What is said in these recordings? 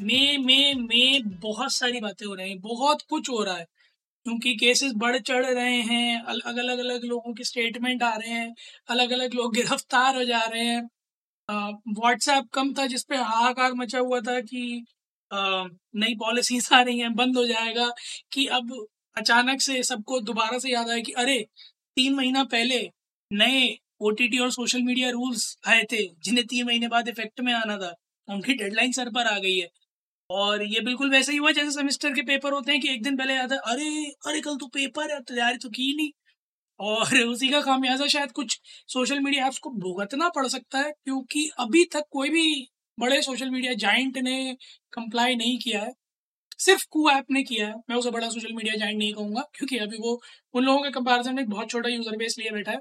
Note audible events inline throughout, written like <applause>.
मई मई मई बहुत सारी बातें हो रही हैं, बहुत कुछ हो रहा है। क्योंकि केसेस बढ़ चढ़ रहे हैं अलग अलग अलग लोगों के स्टेटमेंट आ रहे हैं अलग अलग लोग गिरफ़्तार हो जा रहे हैं। व्हाट्सएप कम था जिसपे हाहाकार मचा हुआ था कि नई पॉलिसीज़ आ रही हैं, बंद हो जाएगा कि अब अचानक से सबको दोबारा से याद आया कि अरे, तीन महीना पहले नए ओटीटी और सोशल मीडिया रूल्स आए थे, जिन्हें तीन महीने बाद इफ़ेक्ट में आना था। उनकी डेडलाइन सर पर आ गई है। और ये बिल्कुल वैसे ही हुआ जैसे सेमेस्टर के पेपर होते हैं कि एक दिन पहले याद है, अरे अरे, कल तो पेपर है, तैयारी तो की नहीं। और <laughs> उसी का खामियाजा शायद कुछ सोशल मीडिया ऐप्स को भुगतना पड़ सकता है, क्योंकि अभी तक कोई भी बड़े सोशल मीडिया जाइंट ने कंप्लाई नहीं किया है। सिर्फ़ कू ऐप ने किया है, मैं उसे बड़ा सोशल मीडिया जाइंट नहीं कहूँगा, क्योंकि अभी वो, उन लोगों के कंपैरिजन में बहुत छोटा यूज़र बेस लिए बैठा है।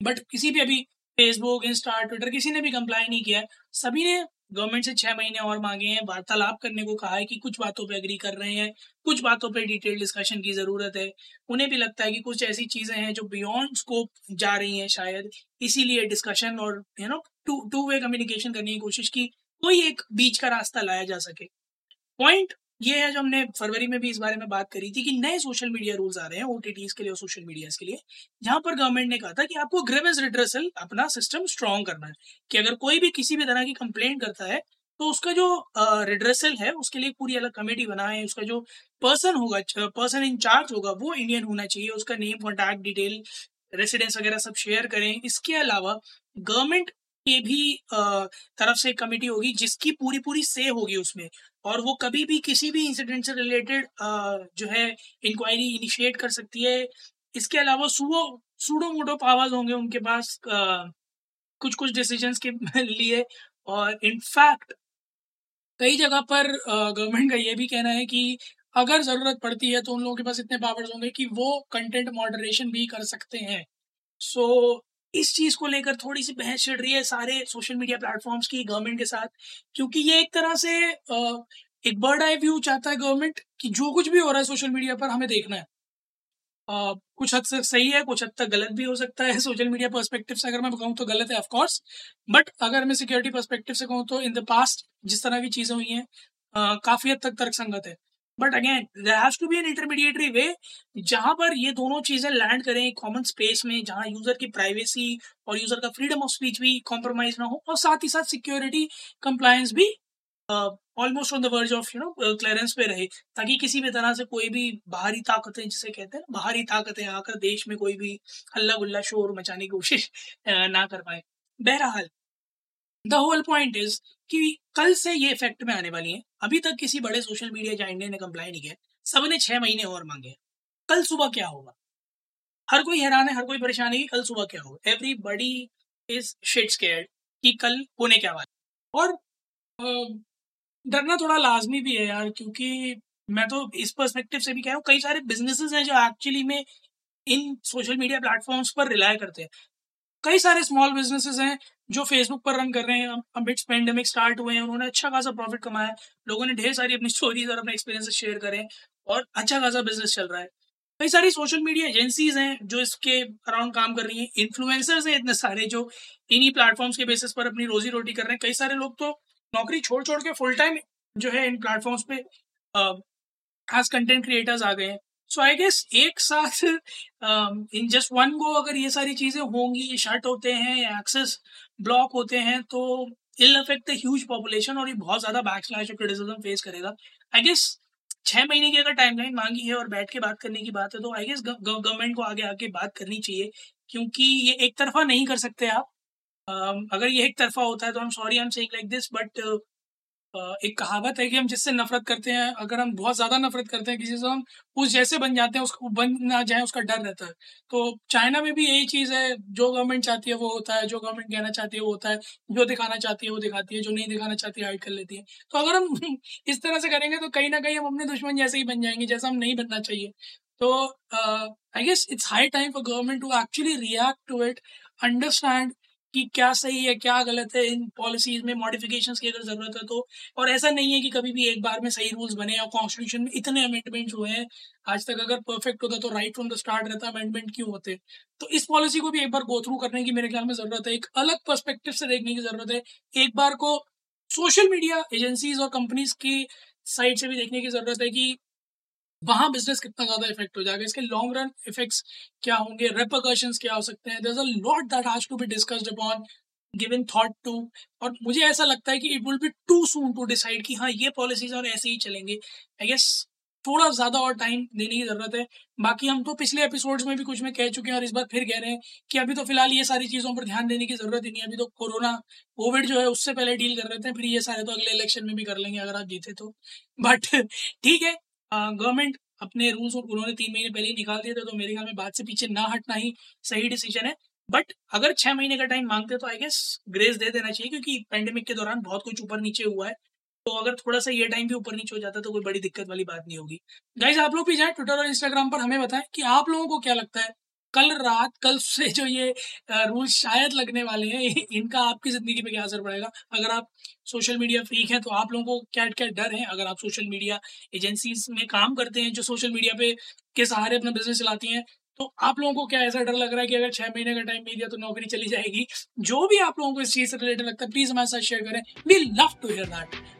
बट किसी भी अभी फेसबुक इंस्टा ट्विटर किसी ने भी कंप्लाई नहीं किया है। सभी ने गवर्नमेंट से छह महीने और मांगे हैं। वार्तालाप करने को कहा है कि कुछ बातों पे एग्री कर रहे हैं। कुछ बातों पे डिटेल डिस्कशन की ज़रूरत है। उन्हें भी लगता है कि कुछ ऐसी चीज़ें हैं जो बियॉन्ड स्कोप जा रही हैं शायद। इसीलिए डिस्कशन और you know two two way communication करने की कोशिश की। कोई एक बीच का रास्ता लाया जा सके। पॉइंट ये है जो हमने फरवरी में भी इस बारे में बात करी थी कि नए सोशल मीडिया रूल्स आ रहे हैं ओटीटीज के लिए और सोशल मीडिया के लिए। जहाँ पर गवर्नमेंट ने कहा था कि आपको ग्रेवेंस रिड्रेसल अपना सिस्टम स्ट्रॉन्ग करना है। कि अगर कोई भी किसी भी तरह की कंप्लेंट करता है तो उसका जो रिड्रेसल है, उसके लिए पूरी अलग कमेटी बनाए, उसका जो पर्सन होगा पर्सन इन चार्ज होगा, वो इंडियन होना चाहिए, उसका नेम कॉन्टैक्ट डिटेल रेसिडेंस वगैरह सब शेयर करें। इसके अलावा गवर्नमेंट के भी तरफ़ से कमेटी होगी, जिसकी पूरी पूरी से होगी उसमें। और वो कभी भी किसी भी इंसिडेंट से रिलेटेड जो है इंक्वायरी इनिशिएट कर सकती है। इसके अलावा सुडो सूडो मोटो पावर्स होंगे उनके पास कुछ कुछ डिसीजंस के <laughs> लिए। और इनफैक्ट कई जगह पर गवर्नमेंट का ये भी कहना है कि अगर ज़रूरत पड़ती है तो उन लोगों के पास इतने पावर्स होंगे कि वो कंटेंट मॉडरेशन भी कर सकते हैं। सो इस चीज़ को लेकर थोड़ी सी बहस छिड़ रही है सारे सोशल मीडिया प्लेटफॉर्म्स की, गवर्नमेंट के साथ। क्योंकि ये एक तरह से एक बर्ड आई व्यू चाहता है गवर्नमेंट कि जो कुछ भी हो रहा है सोशल मीडिया पर हमें देखना है। कुछ हद तक सही है, कुछ हद तक गलत भी हो सकता है <laughs> सोशल मीडिया पर्सपेक्टिव से अगर मैं कहूँ तो गलत है ऑफकोर्स बट अगर मैं सिक्योरिटी पर्सपेक्टिव से कहूँ तो इन द पास्ट जिस तरह की चीज़ें हुई हैं काफ़ी हद तक तर्कसंगत है। But again there has to be an intermediary way जहाँ पर ये दोनों चीज़ें लैंड करें कॉमन स्पेस में, जहाँ यूज़र की प्राइवेसी और यूज़र का फ्रीडम ऑफ़ स्पीच भी कॉम्प्रोमाइज ना हो और साथ ही साथ सिक्योरिटी कंप्लायंस भी almost on the verge of you know clearance पे रहे, ताकि किसी भी तरह से कोई भी बाहरी ताकतें, जिसे कहते हैं बाहरी ताकतें आकर देश में कोई भी हल्ला गुल्ला शोर मचाने की कोशिश ना कर पाए। बहरहाल द होल पॉइंट इज़ कि कल से ये इफ़ेक्ट में आने वाली है। अभी तक किसी बड़े सोशल मीडिया जाइंट ने कंप्लाई नहीं किया। सबने छह महीने और मांगे कल सुबह क्या होगा? हर कोई हैरान है, हर कोई परेशान है कि कल सुबह क्या होगा। Everybody is shit scared कि कल होने क्या वाला और डरना थोड़ा लाजमी भी है यार, क्योंकि मैं तो इस पर्सपेक्टिव से भी कह रहा हूँ, कई सारे बिजनेसेस हैं जो एक्चुअली में इन सोशल मीडिया प्लेटफॉर्म्स पर रिलाय करते हैं। कई सारे स्मॉल बिजनेसेस हैं जो फेसबुक पर रन कर रहे हैं। अमिट्स पेंडेमिक स्टार्ट हुए हैं, उन्होंने अच्छा खासा प्रॉफिट कमाया लोगों ने ढेर सारी अपनी स्टोरीज और अपने एक्सपीरियंसेस शेयर करें और अच्छा खासा बिज़नेस चल रहा है। कई सारी सोशल मीडिया एजेंसीज हैं जो इसके अराउंड काम कर रही हैं। इन्फ्लुएंसर्स हैं इतने सारे जो इन्हीं प्लेटफॉर्म्स के बेसिस पर अपनी रोजी रोटी कर रहे हैं। कई सारे लोग तो नौकरी छोड़ छोड़ के फुल टाइम जो है इन प्लेटफॉर्म्स पे एज कंटेंट क्रिएटर्स आ गए हैं। सो आई गेस एक साथ इन जस्ट वन गो अगर ये सारी चीज़ें होंगी शर्ट होते हैं या एक्सेस ब्लॉक होते हैं तो ill affect the huge population और ये बहुत ज़्यादा बैक स्लैश और क्रिटिसिज्म फेस करेगा। आई गेस छह महीने की अगर टाइमलाइन मांगी है और बैठ के बात करने की बात है तो आई गेस गवर्नमेंट को आगे आके बात करनी चाहिए क्योंकि ये एक तरफा नहीं कर सकते आप। Um, अगर ये एक तरफा होता है तो I am sorry I am saying like this but एक कहावत है कि हम जिससे नफरत करते हैं, अगर हम बहुत ज़्यादा नफरत करते हैं किसी से हम उस जैसे बन जाते हैं, उसको बन ना जाए, उसका डर रहता है। तो चाइना में भी यही चीज़ है, जो गवर्नमेंट चाहती है वो होता है, जो गवर्नमेंट कहना चाहती है वो होता है, जो दिखाना चाहती है वो दिखाती है, जो नहीं दिखाना चाहती है हाइड कर लेती है। तो अगर हम <laughs> इस तरह से करेंगे तो कहीं ना कहीं हम अपने दुश्मन जैसे ही बन जाएँगे, जैसा हम नहीं बनना चाहिए। तो I guess it's high time for government to actually react to it understand कि क्या सही है, क्या गलत है, इन पॉलिसीज़ में मॉडिफिकेशन की अगर ज़रूरत है तो। और ऐसा नहीं है कि कभी भी एक बार में सही रूल्स बने और कॉन्स्टिट्यूशन में इतने अमेंडमेंट्स हुए हैं। आज तक अगर परफेक्ट होता तो राइट फ्रॉम द स्टार्ट रहता अमेंडमेंट क्यों होते? तो इस पॉलिसी को भी एक बार गो थ्रू करने की मेरे ख्याल में ज़रूरत है। एक अलग परस्पेक्टिव से देखने की ज़रूरत है। एक बार को सोशल मीडिया एजेंसीज और कंपनीज़ की साइड से भी देखने की ज़रूरत है कि वहाँ बिज़नेस कितना ज़्यादा इफ़ेक्ट हो जाएगा? इसके लॉन्ग रन इफेक्ट्स क्या होंगे? रेपोकर्शन क्या हो सकते हैं? A lot that has to be discussed upon given thought to और मुझे ऐसा लगता है कि it will be too soon to decide कि हाँ ये पॉलिसीज़ और ऐसे ही चलेंगे। आई गेस थोड़ा ज़्यादा और टाइम देने की ज़रूरत है। बाकी हम तो पिछले एपिसोड्स में भी कुछ में कह चुके हैं और इस बार फिर कह रहे हैं कि अभी तो फ़िलहाल ये सारी चीज़ों पर ध्यान देने की ज़रूरत ही नहीं अभी तो कोरोना कोविड जो है, उससे पहले डील कर रहे थे, फिर ये सारे तो अगले इलेक्शन में भी कर लेंगे अगर आप जीते तो। बट ठीक है गवर्नमेंट अपने रूल्स और उन्होंने तीन महीने पहले ही निकाल दिए थे तो मेरे ख्याल में बात से पीछे ना हटना ही सही डिसीज़न है। बट अगर छह महीने का टाइम मांगते तो आई गेस ग्रेस दे देना चाहिए, क्योंकि पेंडेमिक के दौरान बहुत कुछ ऊपर नीचे हुआ है। तो अगर थोड़ा सा ये टाइम भी ऊपर नीचे हो जाता तो कोई बड़ी दिक्कत वाली बात नहीं होगी। गाइज़ आप लोग भी जाए ट्विटर और इंस्टाग्राम पर, हमें बताएँ कि आप लोगों को क्या लगता है? कल रात, कल से जो ये रूल शायद लगने वाले हैं इनका आपकी ज़िंदगी पे क्या असर पड़ेगा? अगर आप सोशल मीडिया फ्रीक हैं तो आप लोगों को क्या क्या डर है? अगर आप सोशल मीडिया एजेंसीज में काम करते हैं, जो सोशल मीडिया पे, के सहारे अपना बिज़नेस चलाती हैं तो आप लोगों को क्या ऐसा डर लग रहा है कि अगर छह महीने का टाइम मिल दिया तो नौकरी चली जाएगी? जो भी आप लोगों को इस चीज़ से रिलेटेड लगता है, प्लीज़ हमारे साथ शेयर करें। We love to hear that